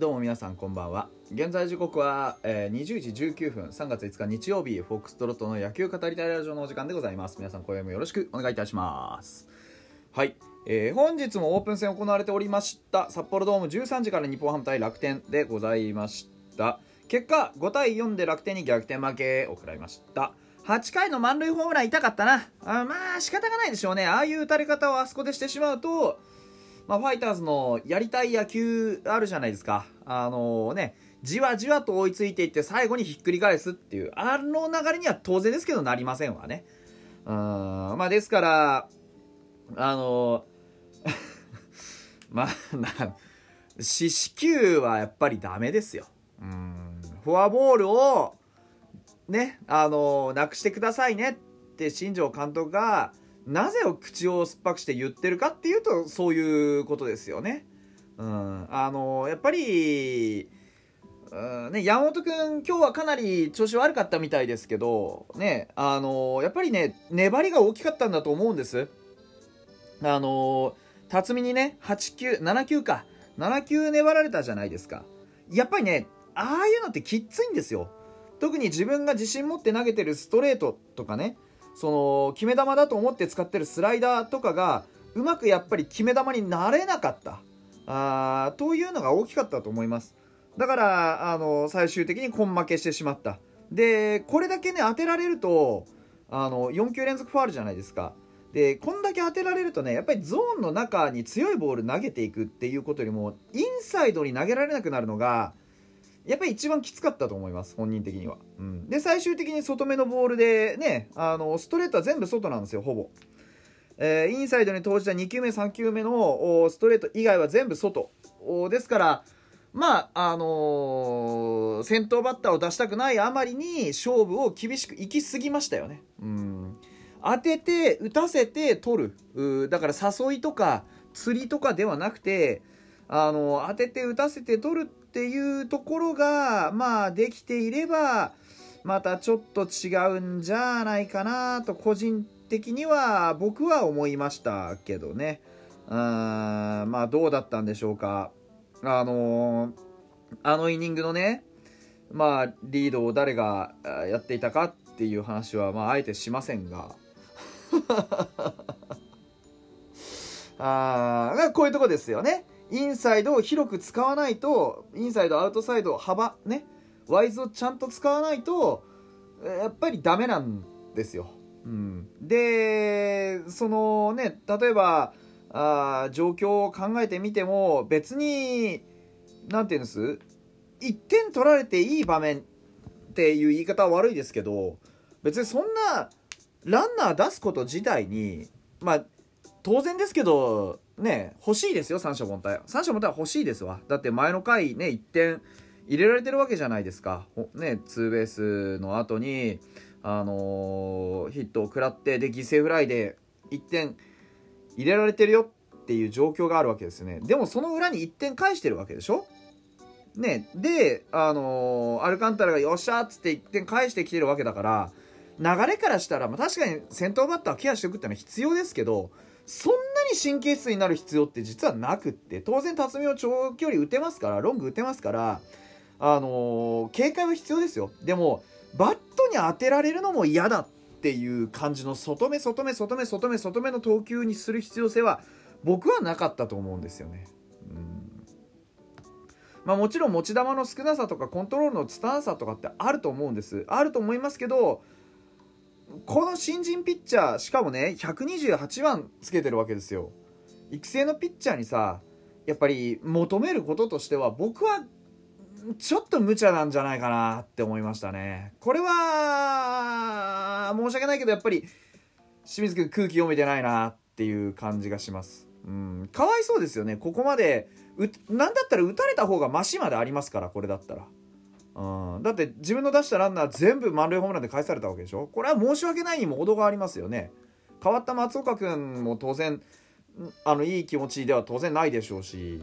どうも皆さんこんばんは。現在時刻は、えー、20時19分3月5日日曜日フォックストロットの野球語りたいラジオのお時間でございます。皆さん今夜もよろしくお願いいたします。はい、えー、本日もオープン戦行われておりました札幌ドーム13時から日本ハム対楽天でございました。結果5対4で楽天に逆転負けを食らいました。8回の満塁ホームラン痛かったな。あまあ仕方がないでしょうね。ああいう打たれ方をあそこでしてしまうとまあ、ファイターズのやりたい野球あるじゃないですか。あのー、ね、じわじわと追いついていって最後にひっくり返すっていう、あの流れには当然ですけどなりませんわね。うん、まあですから、あのー、まあ、な、四死球はやっぱりダメですよ。うん、フォアボールを、ね、あのー、なくしてくださいねって新庄監督が、なぜを口を酸っぱくして言ってるかっていうとそういうことですよね。うん、あのやっぱり、うんね、山本君今日はかなり調子悪かったみたいですけど、ね、あのやっぱりね粘りが大きかったんだと思うんです。あの辰巳にね8球7球か7球粘られたじゃないですか。やっぱりねああいうのってきっついんですよ。特に自分が自信持って投げてるストレートとかねその決め球だと思って使ってるスライダーとかがうまくやっぱり決め球になれなかった。あというのが大きかったと思います。だからあの最終的に根負けしてしまった。でこれだけね当てられるとあの4球連続ファールじゃないですか。でこんだけ当てられるとねやっぱりゾーンの中に強いボール投げていくっていうことよりもインサイドに投げられなくなるのがやっぱり一番きつかったと思います、本人的には。うん、で、最終的に外目のボールでね、あのストレートは全部外なんですよ、ほぼ。えー、インサイドに投じた2球目、3球目のストレート以外は全部外。ですから、まあ、あのー、先頭バッターを出したくないあまりに勝負を厳しく行き過ぎましたよね。うん。当てて、打たせて取る。だから誘いとか釣りとかではなくて、あの、当てて打たせて取るっていうところが、まあ、できていれば、またちょっと違うんじゃないかなと、個人的には僕は思いましたけどね。うん、まあ、どうだったんでしょうか。あのあのイニングのね、まあ、リードを誰がやっていたかっていう話は、まあ、あえてしませんが。あこういうとこですよね。インサイドを広く使わないとインサイドアウトサイド幅ねワイズをちゃんと使わないとやっぱりダメなんですよ。うん、でそのね例えばあ状況を考えてみても別に何て言うんです？1点取られていい場面っていう言い方は悪いですけど別にそんなランナー出すこと自体にまあ当然ですけどね欲しいですよ三者凡退。三者凡退は欲しいですわ。だって前の回ね1点入れられてるわけじゃないですか。ねツーベースの後にあのー、ヒットを食らってで犠牲フライで1点入れられてるよっていう状況があるわけですね。でもその裏に1点返してるわけでしょ？ねであのー、アルカンタラがよっしゃっつって1点返してきてるわけだから流れからしたら、まあ、確かに先頭バッターをケアしておくってのは必要ですけどそんなに神経質になる必要って実はなくって当然辰巳は長距離打てますからロング打てますからあのー、警戒は必要ですよ。でもバットに当てられるのも嫌だっていう感じの外目外目外目外目外目の投球にする必要性は僕はなかったと思うんですよね。うん。まあ、もちろん持ち球の少なさとかコントロールの拙さとかってあると思うんです。あると思いますけどこの新人ピッチャーしかもね128番つけてるわけですよ。育成のピッチャーにさやっぱり求めることとしては僕はちょっと無茶なんじゃないかなって思いましたね。これは申し訳ないけどやっぱり清水君空気読めてないなっていう感じがします。うん。かわいそうですよね。ここまでなんだったら打たれた方がマシまでありますからこれだったら。うん、だって自分の出したランナー全部満塁ホームランで返されたわけでしょ？これは申し訳ないにも程がありますよね。変わった松岡君も当然あのいい気持ちでは当然ないでしょうし。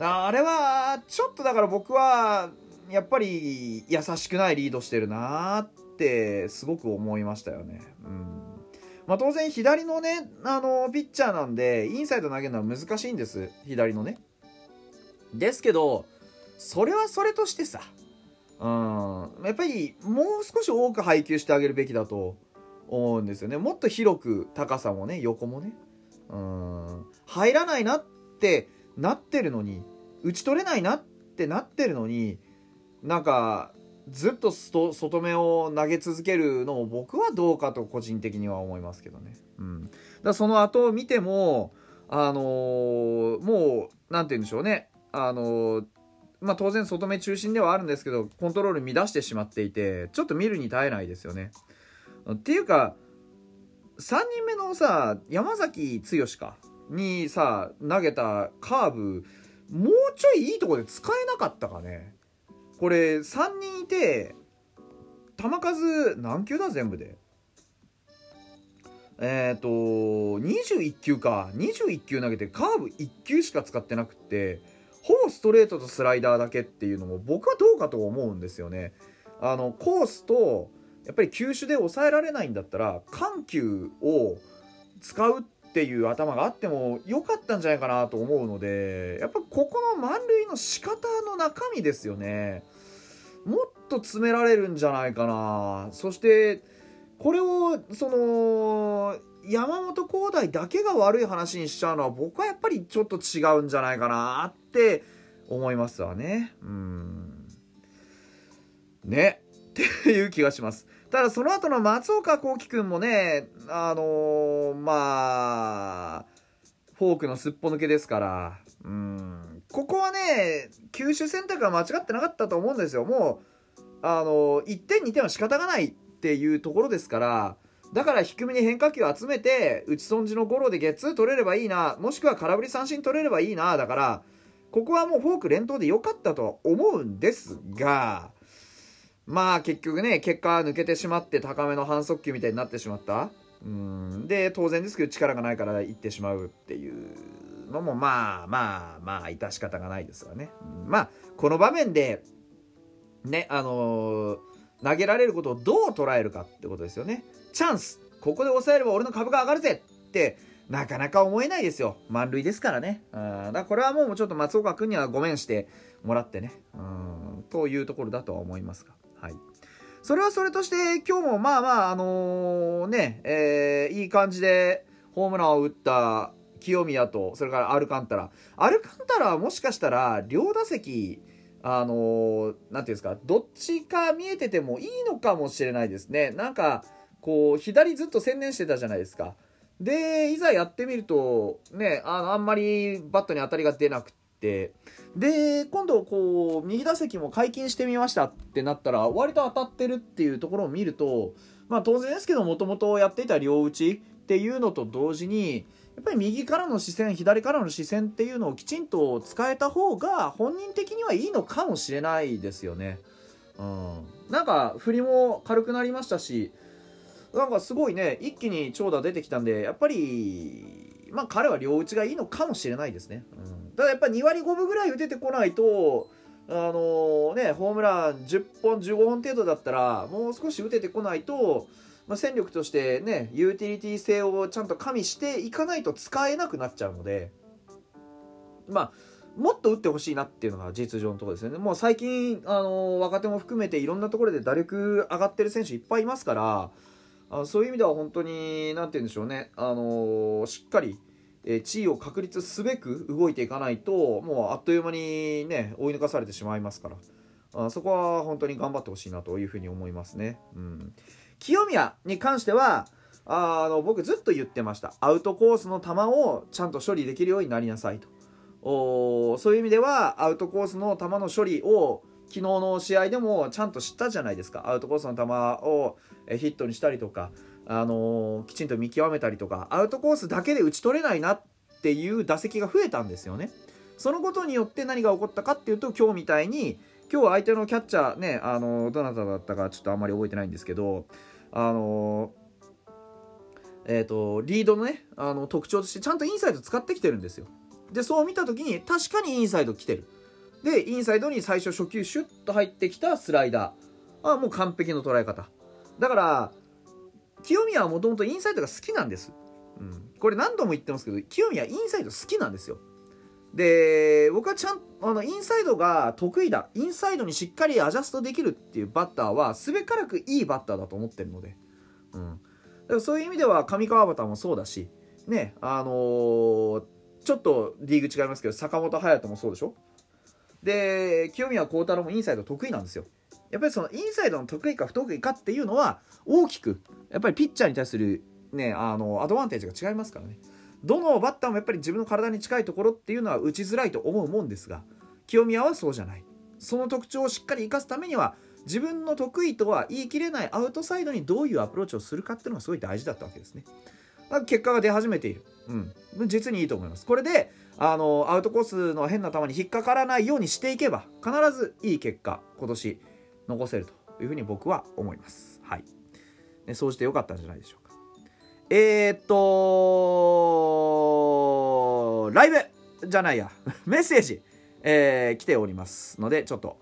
あれはちょっとだから僕はやっぱり優しくないリードしてるなってすごく思いましたよね。うん。まあ、当然左のねあのピッチャーなんでインサイド投げるのは難しいんです。左のね。ですけどそれはそれとしてさうん。やっぱりもう少し多く配球してあげるべきだと思うんですよね。もっと広く高さもね横もね。うん。入らないなってなってるのに打ち取れないなってなってるのになんかずっと外目を投げ続けるのも僕はどうかと個人的には思いますけどね。うん、だその後を見ても、あのー、もう何て言うんでしょうね、あのー、まあ、当然外目中心ではあるんですけどコントロール乱してしまっていてちょっと見るに耐えないですよね。っていうか3人目のさ山崎剛かにさ投げたカーブもうちょいいいとこで使えなかったかね。これ3人いて球数何球だ全部で。えっ、ー、と21球か。21球投げてカーブ1球しか使ってなくってほぼストレートとスライダーだけっていうのも僕はどうかと思うんですよね。あのコースとやっぱり球種で抑えられないんだったら緩急を使うっていう頭があっても良かったんじゃないかなと思うのでやっぱここの満塁の仕方の中身ですよね。もっと詰められるんじゃないかな。そしてこれをその山本光大だけが悪い話にしちゃうのは僕はやっぱりちょっと違うんじゃないかなって思いますわね。うん。ね。っていう気がします。ただその後の松岡幸輝くんもね、あのー、まあ、フォークのすっぽ抜けですから、うん、ここはね、球種選択が間違ってなかったと思うんですよ。もう、あのー、1点2点は仕方がないっていうところですから、だから低めに変化球を集めて、打ち損じのゴロでゲッツー取れればいいな、もしくは空振り三振取れればいいな、だから、ここはもうフォーク連投で良かったとは思うんですが、まあ結局ね結果抜けてしまって高めの反則球みたいになってしまった。うん。で当然ですけど力がないから行ってしまうっていうのもまあまあまあ致し方がないですわね、うん、まあこの場面でねあのー、投げられることをどう捉えるかってことですよね。チャンス。ここで抑えれば俺の株が上がるぜ。ってなかなか思えないですよ。満塁ですからね。うんだからこれはもうちょっと松岡君にはごめんしてもらってね。うん。というところだとは思いますが。はい。それはそれとして、今日もまあまあ、あのー、ね、えー、いい感じでホームランを打った清宮と、それからアルカンタラ。アルカンタラはもしかしたら、両打席、あのー、なんていうんですか、どっちか見えててもいいのかもしれないですね。なんか、こう、左ずっと専念してたじゃないですか。で、いざやってみると、ね、あの、あんまりバットに当たりが出なくて、で今度こう右打席も解禁してみましたってなったら割と当たってるっていうところを見るとまあ当然ですけどもともとやっていた両打ちっていうのと同時にやっぱり右からの視線左からの視線っていうのをきちんと使えた方が本人的にはいいのかもしれないですよね。うん、なんか振りも軽くなりましたしなんかすごいね一気に長打出てきたんでやっぱりまあ彼は両打ちがいいのかもしれないですね。うんただやっぱり2割5分ぐらい打ててこないとあのね、ホームラン10本、15本程度だったら、もう少し打ててこないと、まあ、戦力としてね、ユーティリティ性をちゃんと加味していかないと使えなくなっちゃうので、まあ、もっと打ってほしいなっていうのが実情のところですよね。もう最近、あの若手も含めていろんなところで打力上がってる選手いっぱいいますから、あそういう意味では本当に、なんて言うんでしょうね、あのしっかり、え地位を確立すべく動いていかないともうあっという間にね追い抜かされてしまいますからあそこは本当に頑張ってほしいなというふうに思いますね。うん、清宮に関してはあの僕ずっと言ってました。アウトコースの球をちゃんと処理できるようになりなさいと。おそういう意味ではアウトコースの球の処理を昨日の試合でもちゃんと知ったじゃないですか。アウトコースの球をヒットにしたりとかあのー、きちんと見極めたりとか。アウトコースだけで打ち取れないなっていう打席が増えたんですよね。そのことによって何が起こったかっていうと今日みたいに今日相手のキャッチャーねあの、どなただったかちょっとあんまり覚えてないんですけどあの、えっ、とリードのねあの特徴としてちゃんとインサイド使ってきてるんですよ。でそう見た時に確かにインサイド来てる。でインサイドに最初初球シュッと入ってきたスライダー。あもう完璧の捉え方。だから清宮はもともとインサイドが好きなんです、うん、これ何度も言ってますけど清宮インサイド好きなんですよ。で僕はちゃんあのインサイドが得意だ。インサイドにしっかりアジャストできるっていうバッターはすべからくいいバッターだと思ってるので、うん、だからそういう意味では上川端もそうだしねあのー、ちょっとリーグ違いますけど坂本勇人もそうでしょ？で清宮幸太郎もインサイド得意なんですよ。やっぱりそのインサイドの得意か不得意かっていうのは大きくやっぱりピッチャーに対するねあのアドバンテージが違いますからね。どのバッターもやっぱり自分の体に近いところっていうのは打ちづらいと思うもんですが清宮はそうじゃない。その特徴をしっかり生かすためには自分の得意とは言い切れないアウトサイドにどういうアプローチをするかっていうのがすごい大事だったわけですね。結果が出始めている、うん、実にいいと思います。これであのアウトコースの変な球に引っかからないようにしていけば必ずいい結果今年残せるというふうに僕は思います。はい。ねそうしてよかったんじゃないでしょうか。えー、っとライブじゃないや メッセージ、えー、来ておりますのでちょっと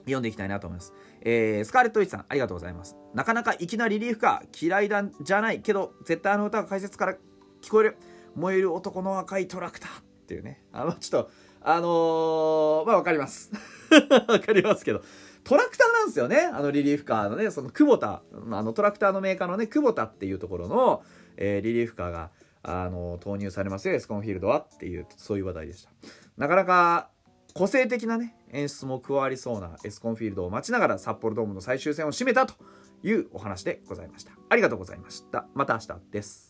読んでいきたいなと思いますえー、スカーレット・ウィッチさん、ありがとうございます。なかなか粋なリリーフか、嫌いだじゃないけど、絶対あの歌が解説から聞こえる。燃える男の赤いトラクターっていうね。あの、ちょっと、あのー、まあわかります。わかりますけど。トラクターなんですよね。あのリリーフカーのね、その久保田、あのトラクターのメーカーのね、久保田っていうところの、えー、リリーフカーが、あの、投入されますよ、エスコンフィールドはっていう、そういう話題でした。なかなか、個性的なね、演出も加わりそうなエスコンフィールドを待ちながら札幌ドームの最終戦を締めたというお話でございました。ありがとうございました。また明日です。